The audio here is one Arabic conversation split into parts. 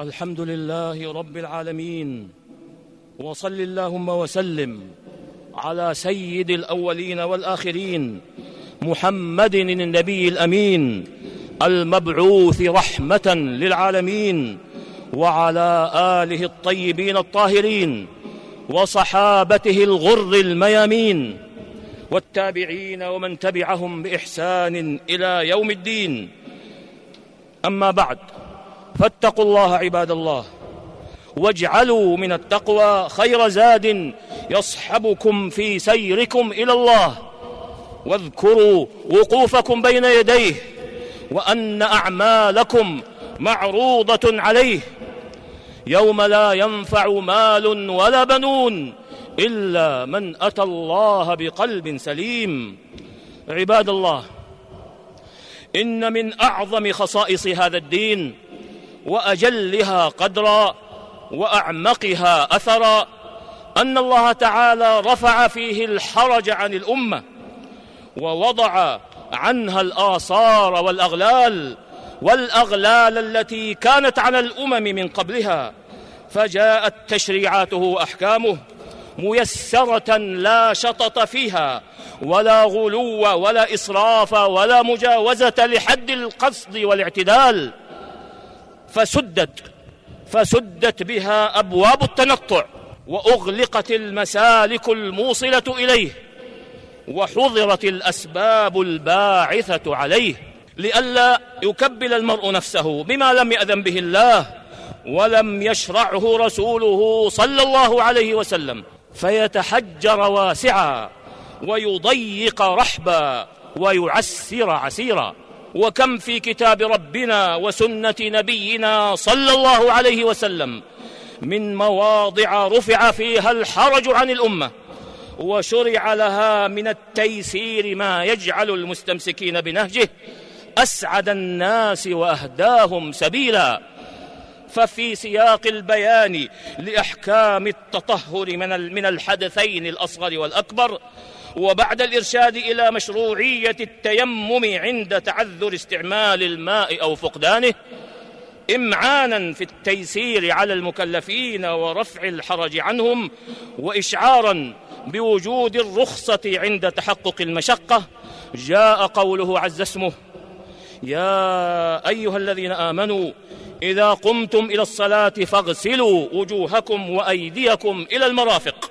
الحمد لله رب العالمين وصل اللهم وسلم على سيد الأولين والآخرين محمد النبي الأمين المبعوث رحمة للعالمين وعلى آله الطيبين الطاهرين وصحابته الغر الميامين والتابعين ومن تبعهم بإحسان إلى يوم الدين. أما بعد فاتقوا الله عباد الله. واجعلوا من التقوى خير زاد يصحبكم في سيركم إلى الله. واذكروا وقوفكم بين يديه وأن أعمالكم معروضة عليه. يوم لا ينفع مال ولا بنون إلا من أتى الله بقلب سليم. عباد الله إن من أعظم خصائص هذا الدين وأجلها قدرا وأعمقها أثرا أن الله تعالى رفع فيه الحرج عن الأمة ووضع عنها الآثار والأغلال والأغلال التي كانت على الأمم من قبلها فجاءت تشريعاته وأحكامه ميسرة لا شطط فيها ولا غلو ولا إسراف ولا مجاوزة لحد القصد والاعتدال فسدت فسدت بها أبواب التنطع وأغلقت المسالك الموصلة إليه وحضرت الأسباب الباعثة عليه لئلا يكبل المرء نفسه بما لم يأذن به الله ولم يشرعه رسوله صلى الله عليه وسلم فيتحجر واسعا ويضيق رحبا ويعسر عسيرا. وكم في كتاب ربنا وسنة نبينا صلى الله عليه وسلم من مواضع رفع فيها الحرج عن الأمة وشرع لها من التيسير ما يجعل المستمسكين بنهجه أسعد الناس وأهداهم سبيلا ففي سياق البيان لأحكام التطهر من الحدثين الأصغر والأكبر وبعد الإرشاد إلى مشروعية التيمم عند تعذر استعمال الماء أو فقدانه إمعانا في التيسير على المكلفين ورفع الحرج عنهم وإشعارا بوجود الرخصة عند تحقق المشقة جاء قوله عز اسمه يا أيها الذين آمنوا إذا قمتم إلى الصلاة فاغسلوا وجوهكم وأيديكم إلى المرافق.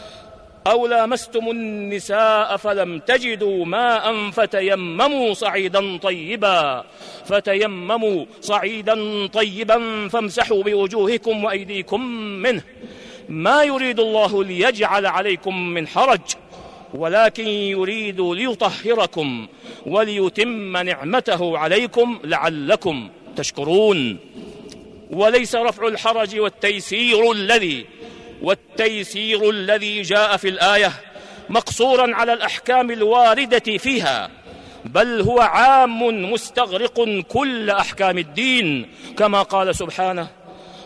أو لامستم النساء فلم تجدوا ماء فتيمموا صعيدا طيبا. فتيمموا صعيدا طيبا فامسحوا بوجوهكم وأيديكم منه. ما يريد الله ليجعل عليكم من حرج ولكن يريد ليطهركم وليتم نعمته عليكم لعلكم تشكرون. وليس رفع الحرج والتيسير الذي والتيسير الذي جاء في الآية مقصورا على الأحكام الواردة فيها بل هو عام مستغرق كل أحكام الدين كما قال سبحانه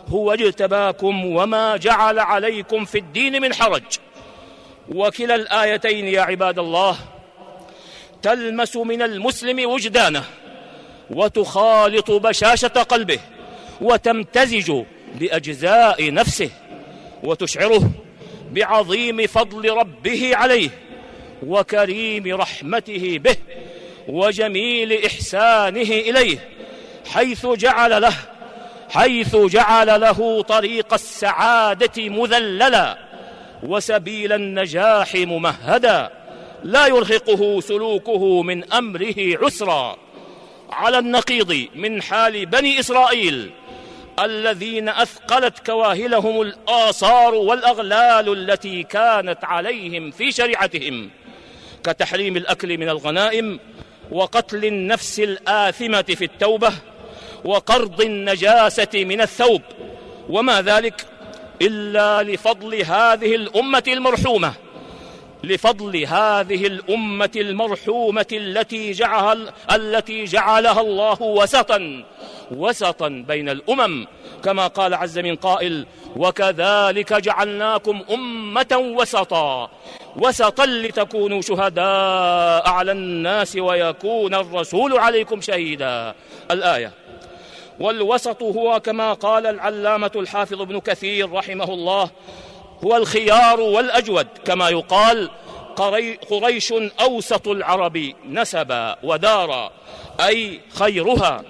هو اجتباكم وما جعل عليكم في الدين من حرج وكلا الآيتين يا عباد الله تلمس من المسلم وجدانه وتخالط بشاشة قلبه وتمتزج بأجزاء نفسه وتشعره بعظيم فضل ربه عليه وكريم رحمته به وجميل إحسانه إليه حيث جعل له حيث جعل له طريق السعادة مذللا وسبيل النجاح ممهدا لا يرهقه سلوكه من أمره عسرا. على النقيض من حال بني إسرائيل الذين أثقلت كواهلهم الآثار والأغلال التي كانت عليهم في شريعتهم كتحريم الأكل من الغنائم وقتل النفس الآثمة في التوبة وقرض النجاسة من الثوب وما ذلك إلا لفضل هذه الأمة المرحومة. لفضل هذه الأمة المرحومة التي جعلها, التي جعلها الله وسطا وسطا بين الأمم. كما قال عز من قائل وكذلك جعلناكم أمة وسطا وسطا لتكونوا شهداء على الناس ويكون الرسول عليكم شهيدا. الآية والوسط هو كما قال العلامة الحافظ ابن كثير رحمه الله هو الخيار والأجود كما يقال قريش أوسط العرب نسبا ودارا أي خيرها.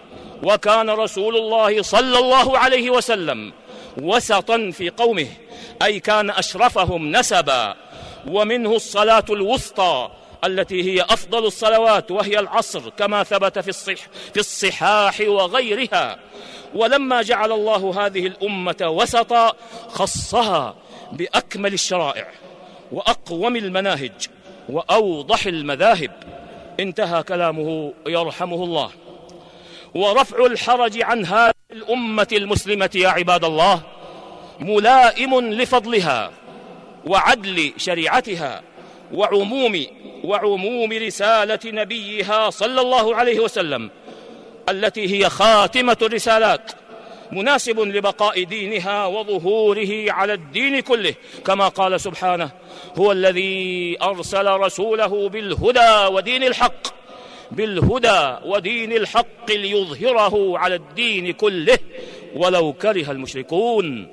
وكان رسول الله صلى الله عليه وسلم وسطا في قومه أي كان أشرفهم نسبا. ومنه الصلاة الوسطى التي هي أفضل الصلوات وهي العصر كما ثبت في الصح في الصحاح وغيرها. ولما جعل الله هذه الأمة وسطا خصها بأكمل الشرائع وأقوم المناهج وأوضح المذاهب. انتهى كلامه يرحمه الله. ورفع الحرج عن هذه الأمة المسلمة يا عباد الله ملائم لفضلها وعدل شريعتها وعموم وعموم رسالة نبيها صلى الله عليه وسلم التي هي خاتمة الرسالات. مناسب لبقاء دينها وظهوره على الدين كله كما قال سبحانه هو الذي أرسل رسوله بالهدى ودين الحق بالهدى ودين الحق ليظهره على الدين كله ولو كره المشركون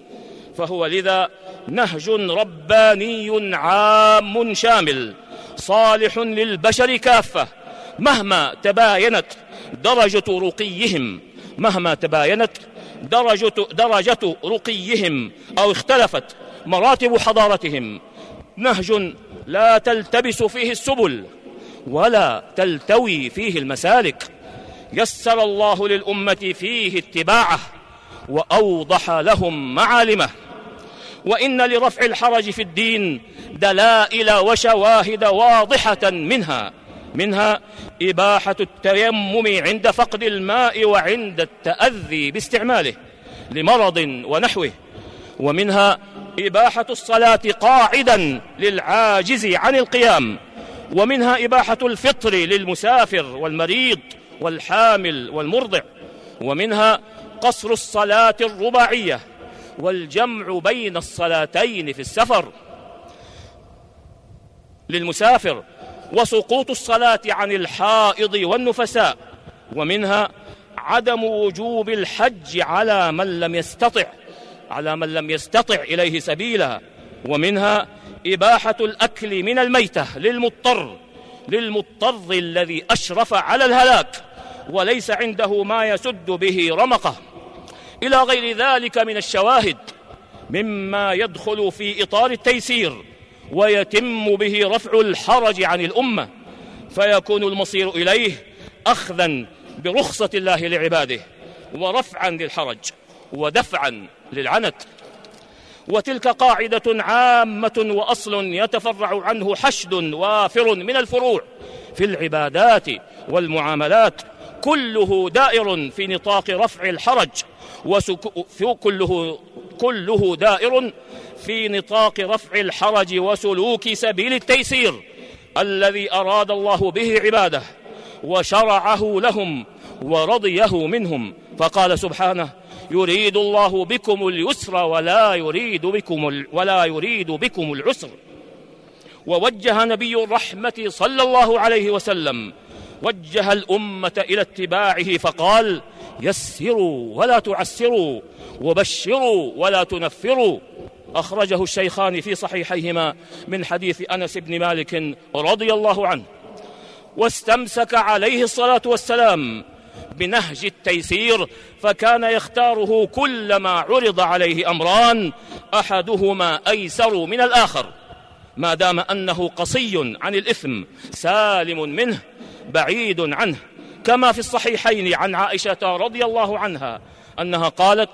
فهو لذا نهج رباني عام شامل صالح للبشر كافة مهما تباينت درجة رقيهم مهما تباينت درجة, درجة رقيهم أو اختلفت مراتب حضارتهم. نهج لا تلتبس فيه السبل ولا تلتوي فيه المسالك. يسر الله للأمة فيه اتباعه وأوضح لهم معالمه. وإن لرفع الحرج في الدين دلائل وشواهد واضحة منها. منها إباحة التيمم عند فقد الماء وعند التأذي باستعماله لمرض ونحوه. ومنها إباحة الصلاة قاعدا للعاجز عن القيام. ومنها إباحة الفطر للمسافر والمريض والحامل والمرضع. ومنها قصر الصلاة الرباعية والجمع بين الصلاتين في السفر للمسافر وسقوط الصلاة عن الحائض والنفساء ومنها عدم وجوب الحج على من لم يستطع على من لم يستطع إليه سبيلا ومنها إباحة الأكل من الميتة للمضطر للمضطر الذي أشرف على الهلاك وليس عنده ما يسد به رمقه. إلى غير ذلك من الشواهد مما يدخل في إطار التيسير ويتم به رفع الحرج عن الأمة فيكون المصير إليه أخذا برخصة الله لعباده ورفعا للحرج ودفعا للعنت. وتلك قاعدة عامة وأصل يتفرع عنه حشد وافر من الفروع في العبادات والمعاملات كله دائر في نطاق رفع الحرج وكله كله دائر في نطاق رفع الحرج وسلوك سبيل التيسير الذي أراد الله به عباده وشرعه لهم ورضيه منهم. فقال سبحانه يريد الله بكم اليسر ولا يريد بكم ولا يريد بكم العسر. ووجه نبي الرحمة صلى الله عليه وسلم وجه الأمة إلى اتباعه فقال يسروا ولا تعسروا وبشروا ولا تنفروا. أخرجه الشيخان في صحيحيهما من حديث أنس بن مالك رضي الله عنه. واستمسك عليه الصلاة والسلام بنهج التيسير فكان يختاره كلما عرض عليه أمران أحدهما أيسر من الآخر. ما دام أنه قصي عن الإثم سالم منه بعيد عنه كما في الصحيحين عن عائشة رضي الله عنها أنها قالت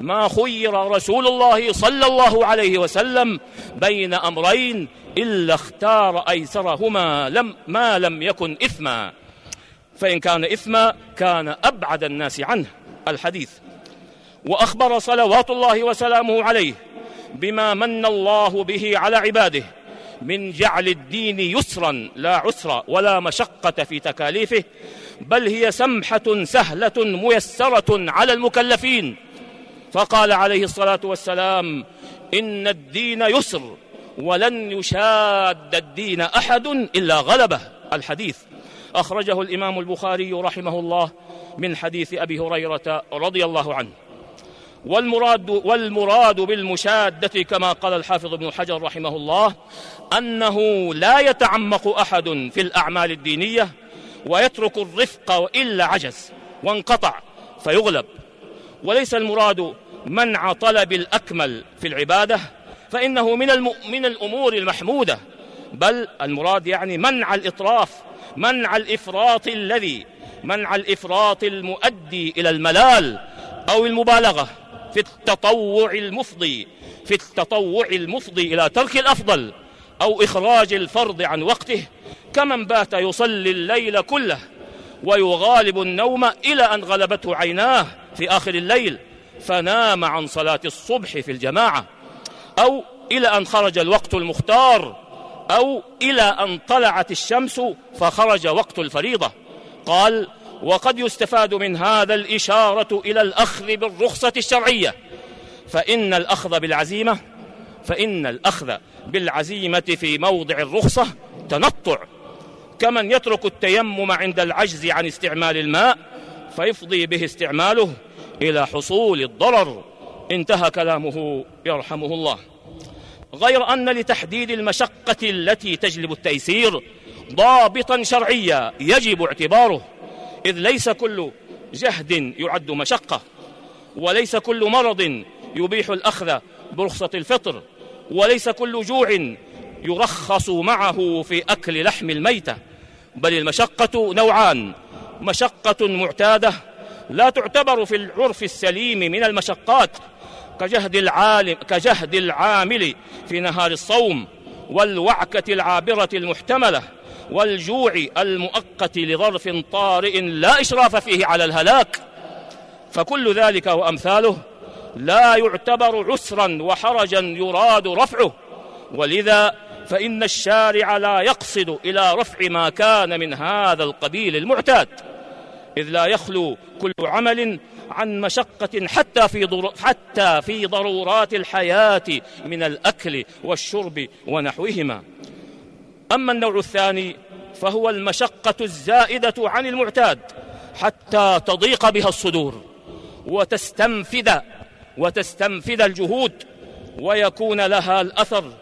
ما خير رسول الله صلى الله عليه وسلم بين أمرين إلا اختار أيسرهما لم ما لم يكن إثما. فإن كان إثما كان أبعد الناس عنه. الحديث. وأخبر صلوات الله وسلامه عليه بما من الله به على عباده. من جعل الدين يسرا لا عسرا ولا مشقة في تكاليفه بل هي سمحة سهلة ميسرة على المكلفين. فقال عليه الصلاة والسلام إن الدين يسر ولن يشاد الدين أحد إلا غلبه. الحديث أخرجه الإمام البخاري رحمه الله من حديث أبي هريرة رضي الله عنه. والمراد والمراد بالمشادة كما قال الحافظ ابن حجر رحمه الله أنه لا يتعمق أحد في الأعمال الدينية ويترك الرفق وإلا عجز وانقطع فيغلب. وليس المراد منع طلب الأكمل في العبادة فإنه من, من الأمور المحمودة بل المراد يعني منع الإطراف منع الإفراط الذي منع الإفراط المؤدي إلى الملال أو المبالغة. في التطوع المفضي في التطوع المفضي إلى ترك الأفضل أو إخراج الفرض عن وقته. كمن بات يصلي الليل كله ويغالب النوم إلى أن غلبته عيناه في آخر الليل فنام عن صلاة الصبح في الجماعة. أو إلى أن خرج الوقت المختار أو إلى أن طلعت الشمس فخرج وقت الفريضة. قال وقد يستفاد من هذا الإشارة إلى الأخذ بالرخصة الشرعية. فإن الأخذ بالعزيمة فإن الأخذ بالعزيمة في موضع الرخصة تنطع. كمن يترك التيمم عند العجز عن استعمال الماء فيفضي به استعماله إلى حصول الضرر. انتهى كلامه يرحمه الله. غير أن لتحديد المشقة التي تجلب التيسير ضابطا شرعيا يجب اعتباره. إذ ليس كل جهد يعد مشقة وليس كل مرض يبيح الأخذ برخصة الفطر وليس كل جوع يرخص معه في أكل لحم الميتة. بل المشقة نوعان مشقة معتادة لا تعتبر في العرف السليم من المشقات كجهد العالم كجهد العامل في نهار الصوم والوعكة العابرة المحتملة. والجوع المؤقت لظرف طارئ لا إشراف فيه على الهلاك فكل ذلك وأمثاله لا يعتبر عسرا وحرجا يراد رفعه ولذا فإن الشارع لا يقصد إلى رفع ما كان من هذا القبيل المعتاد إذ لا يخلو كل عمل عن مشقة حتى في حتى في ضرورات الحياة من الأكل والشرب ونحوهما. أما النوع الثاني فهو المشقة الزائدة عن المعتاد حتى تضيق بها الصدور وتستنفذ وتستنفذ الجهود ويكون لها الأثر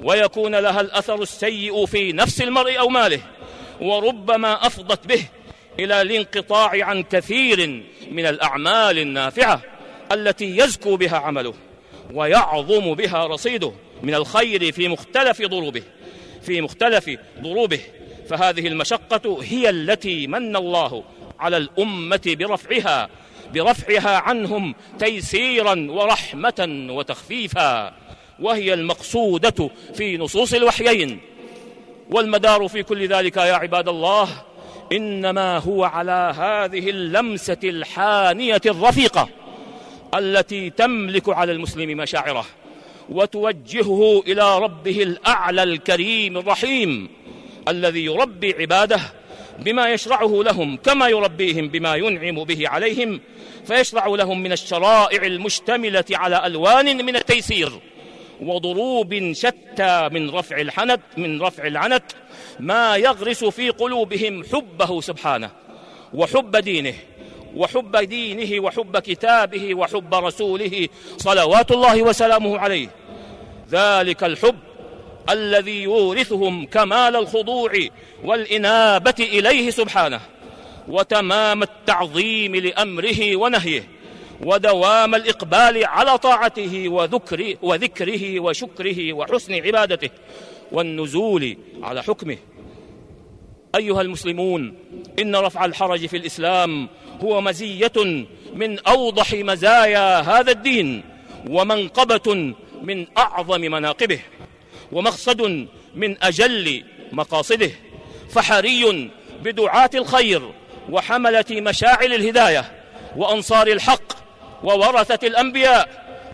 ويكون لها الأثر السيء في نفس المرء أو ماله وربما أفضت به إلى الانقطاع عن كثير من الأعمال النافعة التي يزكو بها عمله ويعظم بها رصيده من الخير في مختلف ضروبه. في مختلف ضروبه. فهذه المشقة هي التي من الله على الأمة برفعها برفعها عنهم تيسيرا ورحمة وتخفيفا. وهي المقصودة في نصوص الوحيين. والمدار في كل ذلك يا عباد الله إنما هو على هذه اللمسة الحانية الرفيقة التي تملك على المسلم مشاعره. وتوجهه إلى ربه الأعلى الكريم الرحيم الذي يربي عباده بما يشرعه لهم كما يربيهم بما ينعم به عليهم فيشرع لهم من الشرائع المشتملة على ألوان من التيسير وضروب شتى من رفع الحنت من رفع العنت ما يغرس في قلوبهم حبه سبحانه وحب دينه وحب دينه وحب كتابه وحب رسوله صلوات الله وسلامه عليه. ذلك الحب الذي يورثهم كمال الخضوع والإنابة إليه سبحانه وتمام التعظيم لأمره ونهيه ودوام الإقبال على طاعته وذكر وذكره وشكره وحسن عبادته والنزول على حكمه. أيها المسلمون إن رفع الحرج في الإسلام هو مزية من أوضح مزايا هذا الدين ومنقبة من أعظم مناقبه ومقصد من أجل مقاصده فحري بدعاة الخير وحملة مشاعل الهداية وأنصار الحق وورثة الأنبياء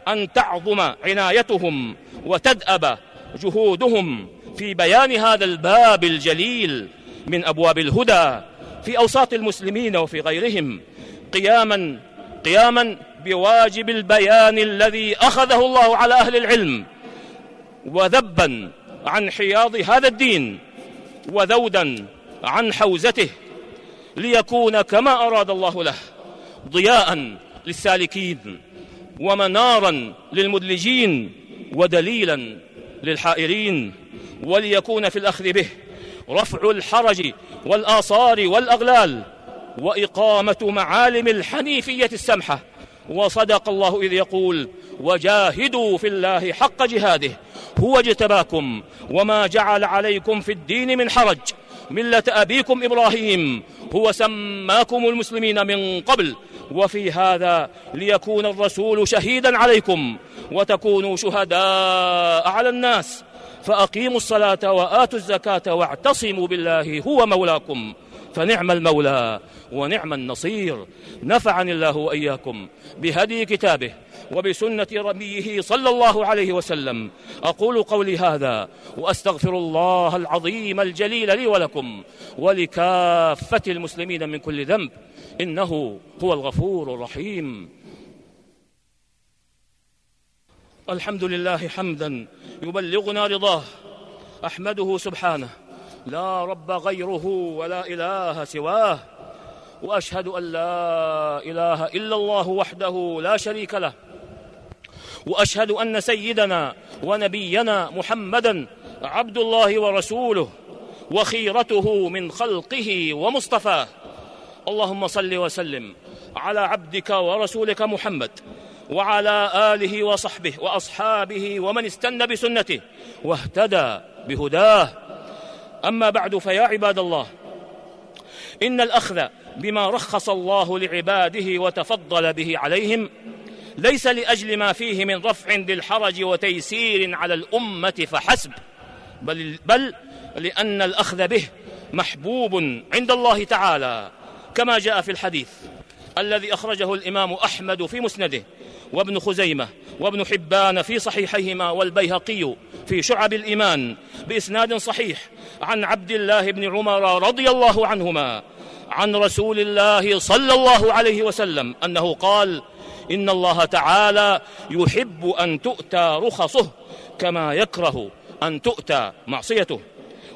أن تعظم عنايتهم وتدأب جهودهم في بيان هذا الباب الجليل من أبواب الهدى في أوساط المسلمين وفي غيرهم قياما قياما بواجب البيان الذي أخذه الله على أهل العلم وذبا عن حياض هذا الدين وذودا عن حوزته ليكون كما أراد الله له ضياء للسالكين ومنارا للمدلجين ودليلا للحائرين وليكون في الأخذ به رفع الحرج والآثار والأغلال وإقامة معالم الحنيفية السمحة. وصدق الله إذ يقول وجاهدوا في الله حق جهاده. هو اجتباكم وما جعل عليكم في الدين من حرج. ملة أبيكم إبراهيم. هو سماكم المسلمين من قبل. وفي هذا ليكون الرسول شهيدا عليكم وتكونوا شهداء على الناس. فأقيموا الصلاة وآتوا الزكاة واعتصموا بالله هو مولاكم. فنعم المولى ونعم النصير. نفعني الله وإياكم بهدي كتابه وبسنة ربيه صلى الله عليه وسلم. أقول قولي هذا وأستغفر الله العظيم الجليل لي ولكم ولكافة المسلمين من كل ذنب. إنه هو الغفور الرحيم. الحمد لله حمدا يبلغنا رضاه. أحمده سبحانه لا رب غيره ولا إله سواه وأشهد أن لا إله إلا الله وحده لا شريك له وأشهد أن سيدنا ونبينا محمدا عبد الله ورسوله وخيرته من خلقه ومصطفاه. اللهم صل وسلم على عبدك ورسولك محمد وعلى آله وصحبه وأصحابه ومن استنى بسنته واهتدى بهداه. أما بعد فيا عباد الله إن الأخذ بما رخص الله لعباده وتفضل به عليهم ليس لأجل ما فيه من رفع للحرج وتيسير على الأمة فحسب بل, بل لأن الأخذ به محبوب عند الله تعالى كما جاء في الحديث الذي أخرجه الإمام أحمد في مسنده وابن خزيمة وابن حبان في صحيحيهما والبيهقي في شعب الإيمان بإسناد صحيح عن عبد الله بن عمر رضي الله عنهما عن رسول الله صلى الله عليه وسلم أنه قال إن الله تعالى يحب أن تؤتى رخصه كما يكره أن تؤتى معصيته.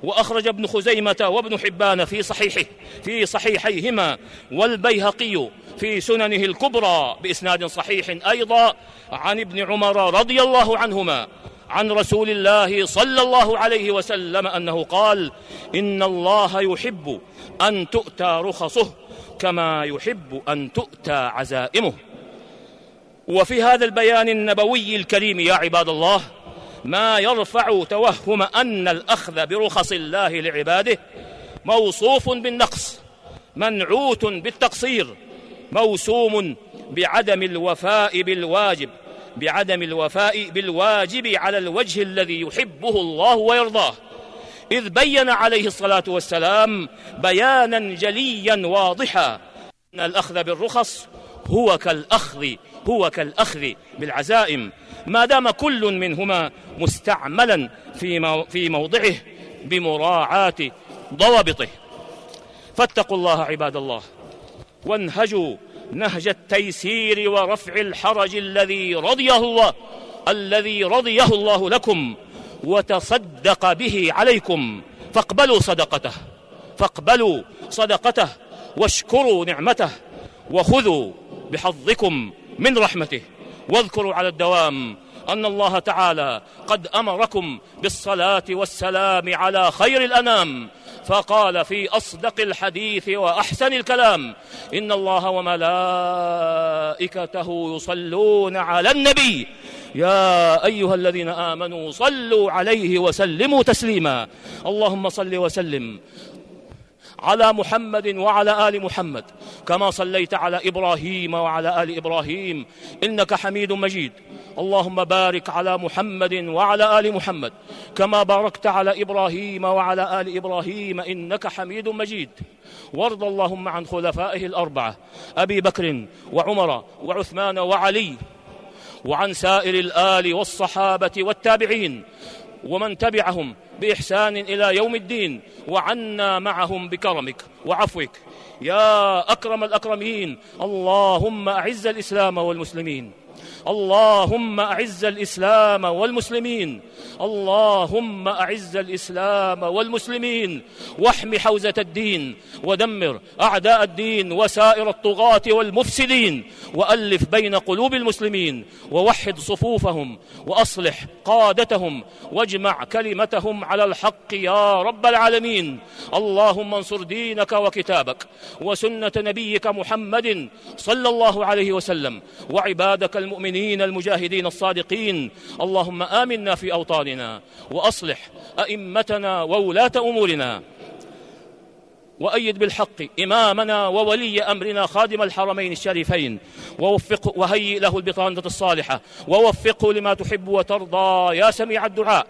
وأخرج ابن خزيمة وابن حبان في صحيحه في صحيحيهما والبيهقي في سننه الكبرى بإسناد صحيح أيضا عن ابن عمر رضي الله عنهما عن رسول الله صلى الله عليه وسلم أنه قال إن الله يحب أن تؤتى رخصه كما يحب أن تؤتى عزائمه. وفي هذا البيان النبوي الكريم يا عباد الله ما يرفع توهم أن الأخذ برخص الله لعباده موصوف بالنقص منعوت بالتقصير موسوم بعدم الوفاء بالواجب بعدم الوفاء بالواجب على الوجه الذي يحبه الله ويرضاه. إذ بين عليه الصلاة والسلام بيانا جليا واضحا أن الأخذ بالرخص هو كالأخذ هو كالأخذ بالعزائم. ما دام كل منهما مستعملا في في موضعه بمراعاة ضوابطه. فاتقوا الله عباد الله. وانهجوا نهج التيسير ورفع الحرج الذي رضيه الله الذي رضيه الله لكم وتصدق به عليكم. فاقبلوا صدقته فاقبلوا صدقته واشكروا نعمته وخذوا بحظكم من رحمته. واذكروا على الدوام أن الله تعالى قد أمركم بالصلاة والسلام على خير الأنام فقال في أصدق الحديث وأحسن الكلام إن الله وملائكته يصلون على النبي. يا أيها الذين آمنوا صلوا عليه وسلموا تسليما. اللهم صل وسلم. على محمد وعلى آل محمد كما صليت على إبراهيم وعلى آل إبراهيم إنك حميد مجيد. اللهم بارك على محمد وعلى آل محمد كما باركت على إبراهيم وعلى آل إبراهيم إنك حميد مجيد. وارض اللهم عن خلفائه الأربعة أبي بكر وعمر وعثمان وعلي وعن سائر الآل والصحابة والتابعين. ومن تبعهم بإحسان إلى يوم الدين وعنا معهم بكرمك وعفوك. يا أكرم الأكرمين اللهم أعز الإسلام والمسلمين. اللهم أعز الإسلام والمسلمين. اللهم أعز الإسلام والمسلمين. واحم حوزة الدين. ودمر أعداء الدين وسائر الطغاة والمفسدين. وألف بين قلوب المسلمين. ووحد صفوفهم. وأصلح قادتهم. واجمع كلمتهم على الحق يا رب العالمين. اللهم انصر دينك وكتابك. وسنة نبيك محمد صلى الله عليه وسلم. وعبادك المؤمنين المجاهدين الصادقين. اللهم آمنا في أوطاننا وأصلح أئمتنا وولاة أمورنا. وأيد بالحق إمامنا وولي أمرنا خادم الحرمين الشريفين. ووفقه وهيئ له البطانة الصالحة. ووفقه لما تحب وترضى. يا سميع الدعاء.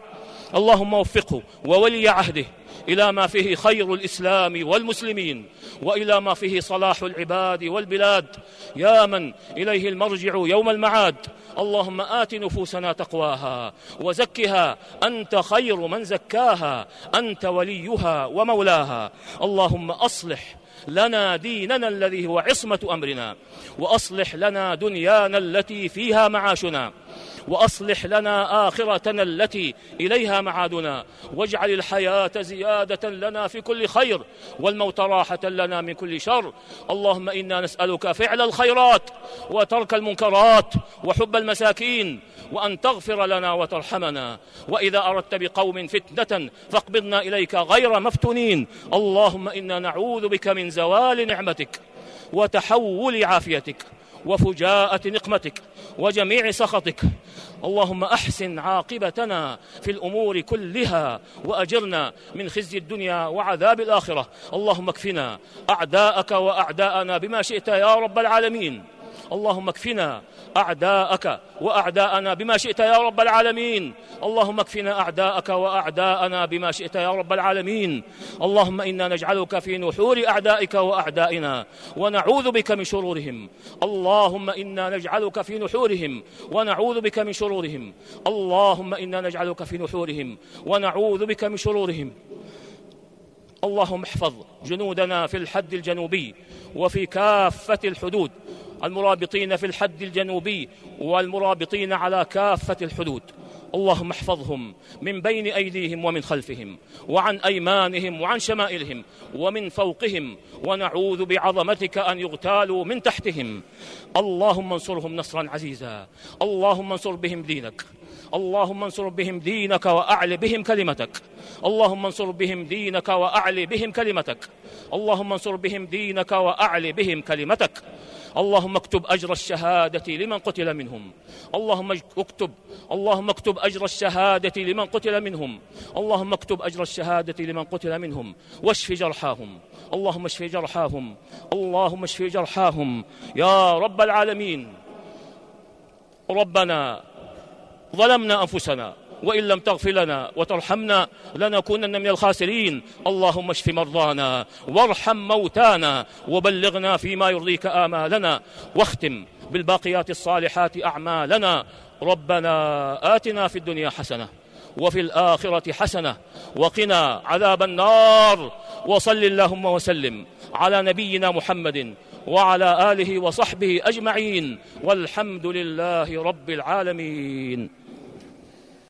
اللهم وفقه وولي عهده إلى ما فيه خير الإسلام والمسلمين وإلى ما فيه صلاح العباد والبلاد. يا من إليه المرجع يوم المعاد. اللهم آت نفوسنا تقواها وزكها. أنت خير من زكاها. أنت وليها ومولاها. اللهم أصلح لنا ديننا الذي هو عصمة أمرنا. وأصلح لنا دنيانا التي فيها معاشنا. وأصلح لنا آخرتنا التي إليها معادنا. واجعل الحياة زيادة لنا في كل خير والموت راحة لنا من كل شر. اللهم إنا نسألك فعل الخيرات وترك المنكرات وحب المساكين وأن تغفر لنا وترحمنا. وإذا أردت بقوم فتنة فاقبضنا إليك غير مفتونين. اللهم إنا نعوذ بك من زوال نعمتك وتحول عافيتك وفجاءة نقمتك وجميع سخطك. اللهم أحسن عاقبتنا في الأمور كلها وأجرنا من خزي الدنيا وعذاب الآخرة. اللهم اكفنا أعداءك وأعداءنا بما شئت يا رب العالمين. اللهم اكفنا أعداءك وأعداءنا بما شئت يا رب العالمين. اللهم اكفنا أعداءك وأعداءنا بما شئت يا رب العالمين. اللهم إنا نجعلك في نحور أعدائك وأعدائنا ونعوذ بك من شرورهم. اللهم إنا نجعلك في نحورهم ونعوذ بك من شرورهم. اللهم إنا نجعلك في نحورهم ونعوذ بك من شرورهم. اللهم احفظ جنودنا في الحد الجنوبي وفي كافة الحدود. المرابطين في الحد الجنوبي والمرابطين على كافة الحدود. اللهم احفظهم من بين أيديهم ومن خلفهم وعن أيمانهم وعن شمائلهم ومن فوقهم ونعوذ بعظمتك أن يغتالوا من تحتهم. اللهم انصرهم نصرا عزيزا. اللهم انصر بهم دينك. اللهم انصر بهم دينك وأعل بهم كلمتك. اللهم انصر بهم دينك وأعل بهم كلمتك. اللهم انصر بهم دينك وأعل بهم كلمتك. اللهم اكتب أجر الشهادة لمن قتل منهم. اللهم اكتب اللهم اكتب أجر الشهادة لمن قتل منهم. اللهم اكتب أجر الشهادة لمن قتل منهم. واشف جرحاهم. اللهم اشف جرحاهم. اللهم اشف جرحاهم. يا رب العالمين. ربنا ظلمنا أنفسنا وإن لم تغفر لنا وترحمنا لنكونن من الخاسرين. اللهم اشف مرضانا وارحم موتانا وبلغنا فيما يرضيك آمالنا واختم بالباقيات الصالحات أعمالنا. ربنا آتنا في الدنيا حسنة وفي الآخرة حسنة وقنا عذاب النار. وصل اللهم وسلم على نبينا محمد وعلى آله وصحبه أجمعين. والحمد لله رب العالمين.